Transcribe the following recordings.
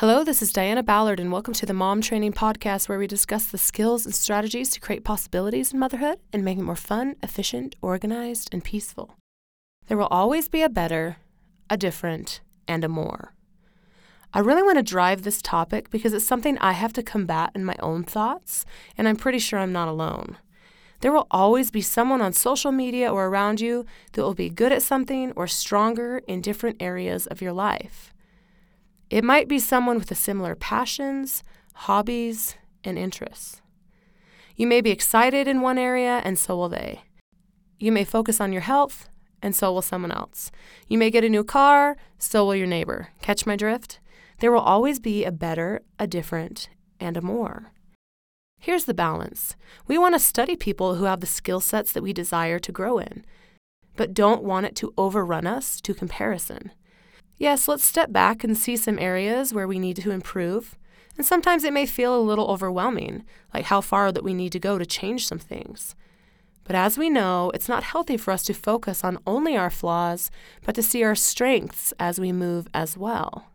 Hello, this is Diana Ballard, and welcome to the Mom Training Podcast, where we discuss the skills and strategies to create possibilities in motherhood and make it more fun, efficient, organized, and peaceful. There will always be a better, a different, and a more. I really want to drive this topic because it's something I have to combat in my own thoughts, and I'm pretty sure I'm not alone. There will always be someone on social media or around you that will be good at something or stronger in different areas of your life. It might be someone with a similar passions, hobbies, and interests. You may be excited in one area, and so will they. You may focus on your health, and so will someone else. You may get a new car, so will your neighbor. Catch my drift? There will always be a better, a different, and a more. Here's the balance we want to study people who have the skill sets that we desire to grow in, but don't want it to overrun us to comparison. Yes, let's step back and see some areas where we need to improve. And sometimes it may feel a little overwhelming, like how far that we need to go to change some things. But as we know, it's not healthy for us to focus on only our flaws, but to see our strengths as we move as well.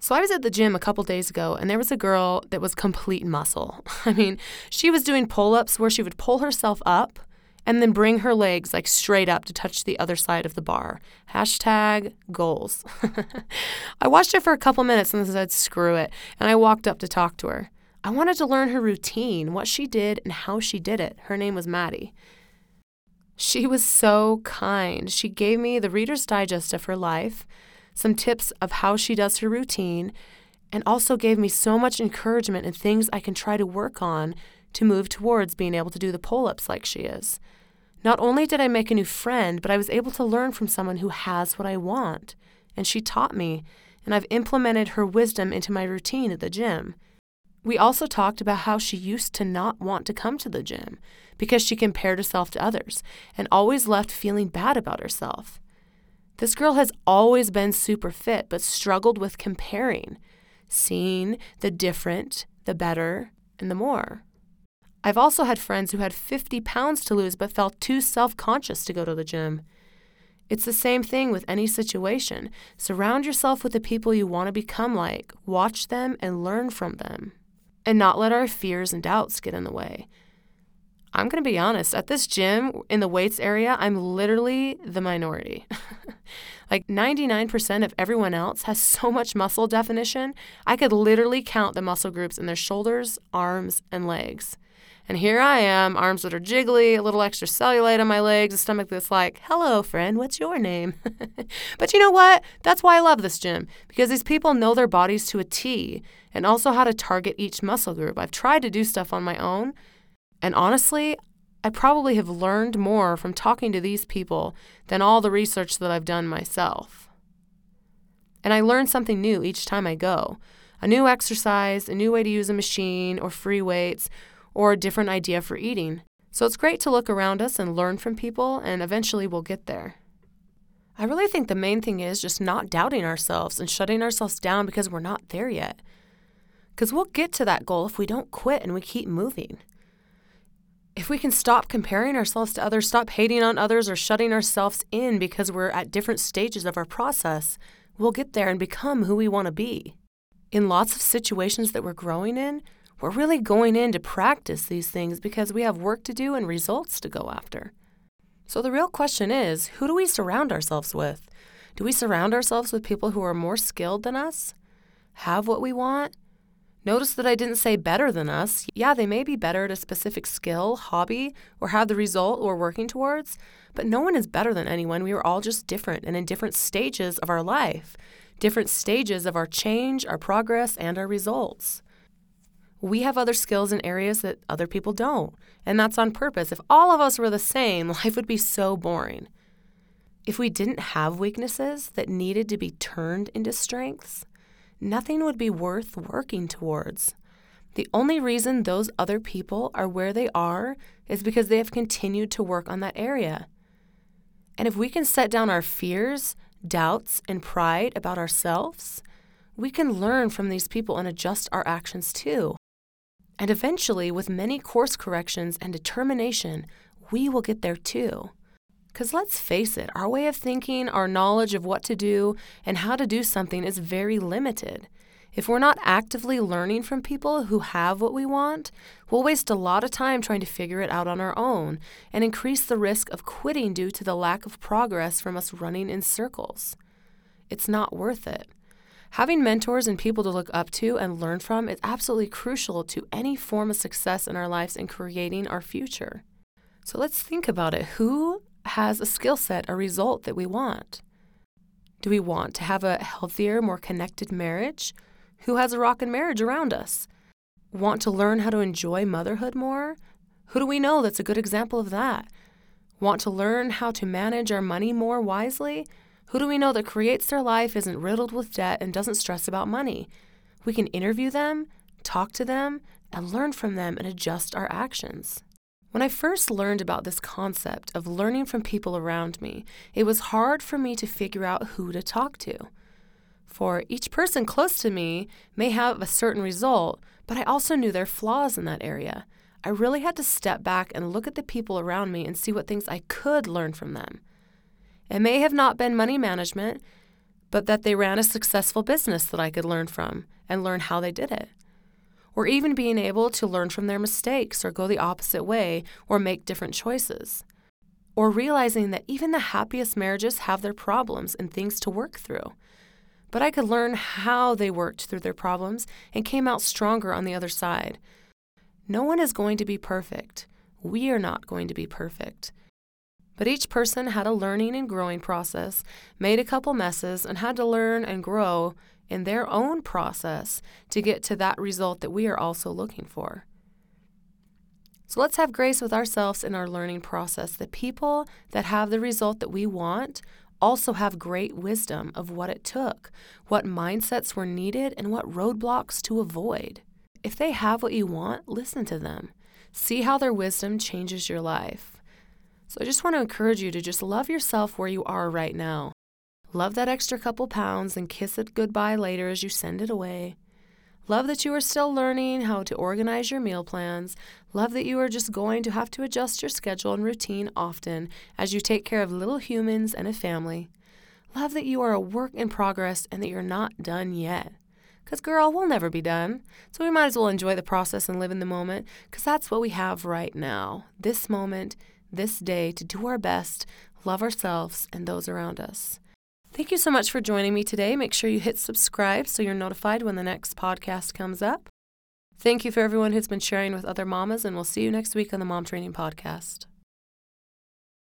So I was at the gym a couple days ago and there was a girl that was complete muscle. I mean, she was doing pull-ups where she would pull herself up and then bring her legs like straight up to touch the other side of the bar. Hashtag goals. I watched her for a couple minutes and said, screw it. And I walked up to talk to her. I wanted to learn her routine, what she did, and how she did it. Her name was Maddie. She was so kind. She gave me the Reader's Digest of her life, some tips of how she does her routine, and also gave me so much encouragement and things I can try to work on to move towards being able to do the pull ups like she is. Not only did I make a new friend, but I was able to learn from someone who has what I want. And she taught me, and I've implemented her wisdom into my routine at the gym. We also talked about how she used to not want to come to the gym because she compared herself to others and always left feeling bad about herself. This girl has always been super fit but struggled with comparing, seeing the different, the better, and the more. I've also had friends who had 50 pounds to lose but felt too self conscious to go to the gym. It's the same thing with any situation. Surround yourself with the people you want to become like, watch them and learn from them, and not let our fears and doubts get in the way. I'm going to be honest, at this gym in the weights area, I'm literally the minority. like 99% of everyone else has so much muscle definition, I could literally count the muscle groups in their shoulders, arms, and legs. And here I am, arms that are jiggly, a little extra cellulite on my legs, a stomach that's like, hello, friend, what's your name? but you know what? That's why I love this gym, because these people know their bodies to a T and also how to target each muscle group. I've tried to do stuff on my own, and honestly, I probably have learned more from talking to these people than all the research that I've done myself. And I learn something new each time I go a new exercise, a new way to use a machine or free weights or a different idea for eating. So it's great to look around us and learn from people, and eventually we'll get there. I really think the main thing is just not doubting ourselves and shutting ourselves down because we're not there yet. Because we'll get to that goal if we don't quit and we keep moving. If we can stop comparing ourselves to others, stop hating on others, or shutting ourselves in because we're at different stages of our process, we'll get there and become who we want to be. In lots of situations that we're growing in, we're really going in to practice these things because we have work to do and results to go after. So the real question is who do we surround ourselves with? Do we surround ourselves with people who are more skilled than us? Have what we want? Notice that I didn't say better than us. Yeah, they may be better at a specific skill, hobby, or have the result we're working towards, but no one is better than anyone. We are all just different and in different stages of our life, different stages of our change, our progress, and our results. We have other skills in areas that other people don't, and that's on purpose. If all of us were the same, life would be so boring. If we didn't have weaknesses that needed to be turned into strengths, nothing would be worth working towards. The only reason those other people are where they are is because they have continued to work on that area. And if we can set down our fears, doubts, and pride about ourselves, we can learn from these people and adjust our actions too. And eventually, with many course corrections and determination, we will get there too. Because let's face it, our way of thinking, our knowledge of what to do and how to do something is very limited. If we're not actively learning from people who have what we want, we'll waste a lot of time trying to figure it out on our own and increase the risk of quitting due to the lack of progress from us running in circles. It's not worth it. Having mentors and people to look up to and learn from is absolutely crucial to any form of success in our lives and creating our future. So let's think about it. Who has a skill set, a result that we want? Do we want to have a healthier, more connected marriage? Who has a rockin' marriage around us? Want to learn how to enjoy motherhood more? Who do we know that's a good example of that? Want to learn how to manage our money more wisely? Who do we know that creates their life, isn't riddled with debt, and doesn't stress about money? We can interview them, talk to them, and learn from them and adjust our actions. When I first learned about this concept of learning from people around me, it was hard for me to figure out who to talk to. For each person close to me may have a certain result, but I also knew their flaws in that area. I really had to step back and look at the people around me and see what things I could learn from them. It may have not been money management, but that they ran a successful business that I could learn from and learn how they did it or even being able to learn from their mistakes or go the opposite way or make different choices. Or realizing that even the happiest marriages have their problems and things to work through. But I could learn how they worked through their problems and came out stronger on the other side. No one is going to be perfect. We are not going to be perfect. But each person had a learning and growing process, made a couple messes, and had to learn and grow in their own process to get to that result that we are also looking for. So let's have grace with ourselves in our learning process. The people that have the result that we want also have great wisdom of what it took, what mindsets were needed, and what roadblocks to avoid. If they have what you want, listen to them. See how their wisdom changes your life. So I just want to encourage you to just love yourself where you are right now. Love that extra couple pounds and kiss it goodbye later as you send it away. Love that you are still learning how to organize your meal plans. Love that you are just going to have to adjust your schedule and routine often as you take care of little humans and a family. Love that you are a work in progress and that you're not done yet. Because, girl, we'll never be done. So we might as well enjoy the process and live in the moment because that's what we have right now. This moment, this day, to do our best, love ourselves and those around us. Thank you so much for joining me today. Make sure you hit subscribe so you're notified when the next podcast comes up. Thank you for everyone who's been sharing with other mamas, and we'll see you next week on the Mom Training Podcast.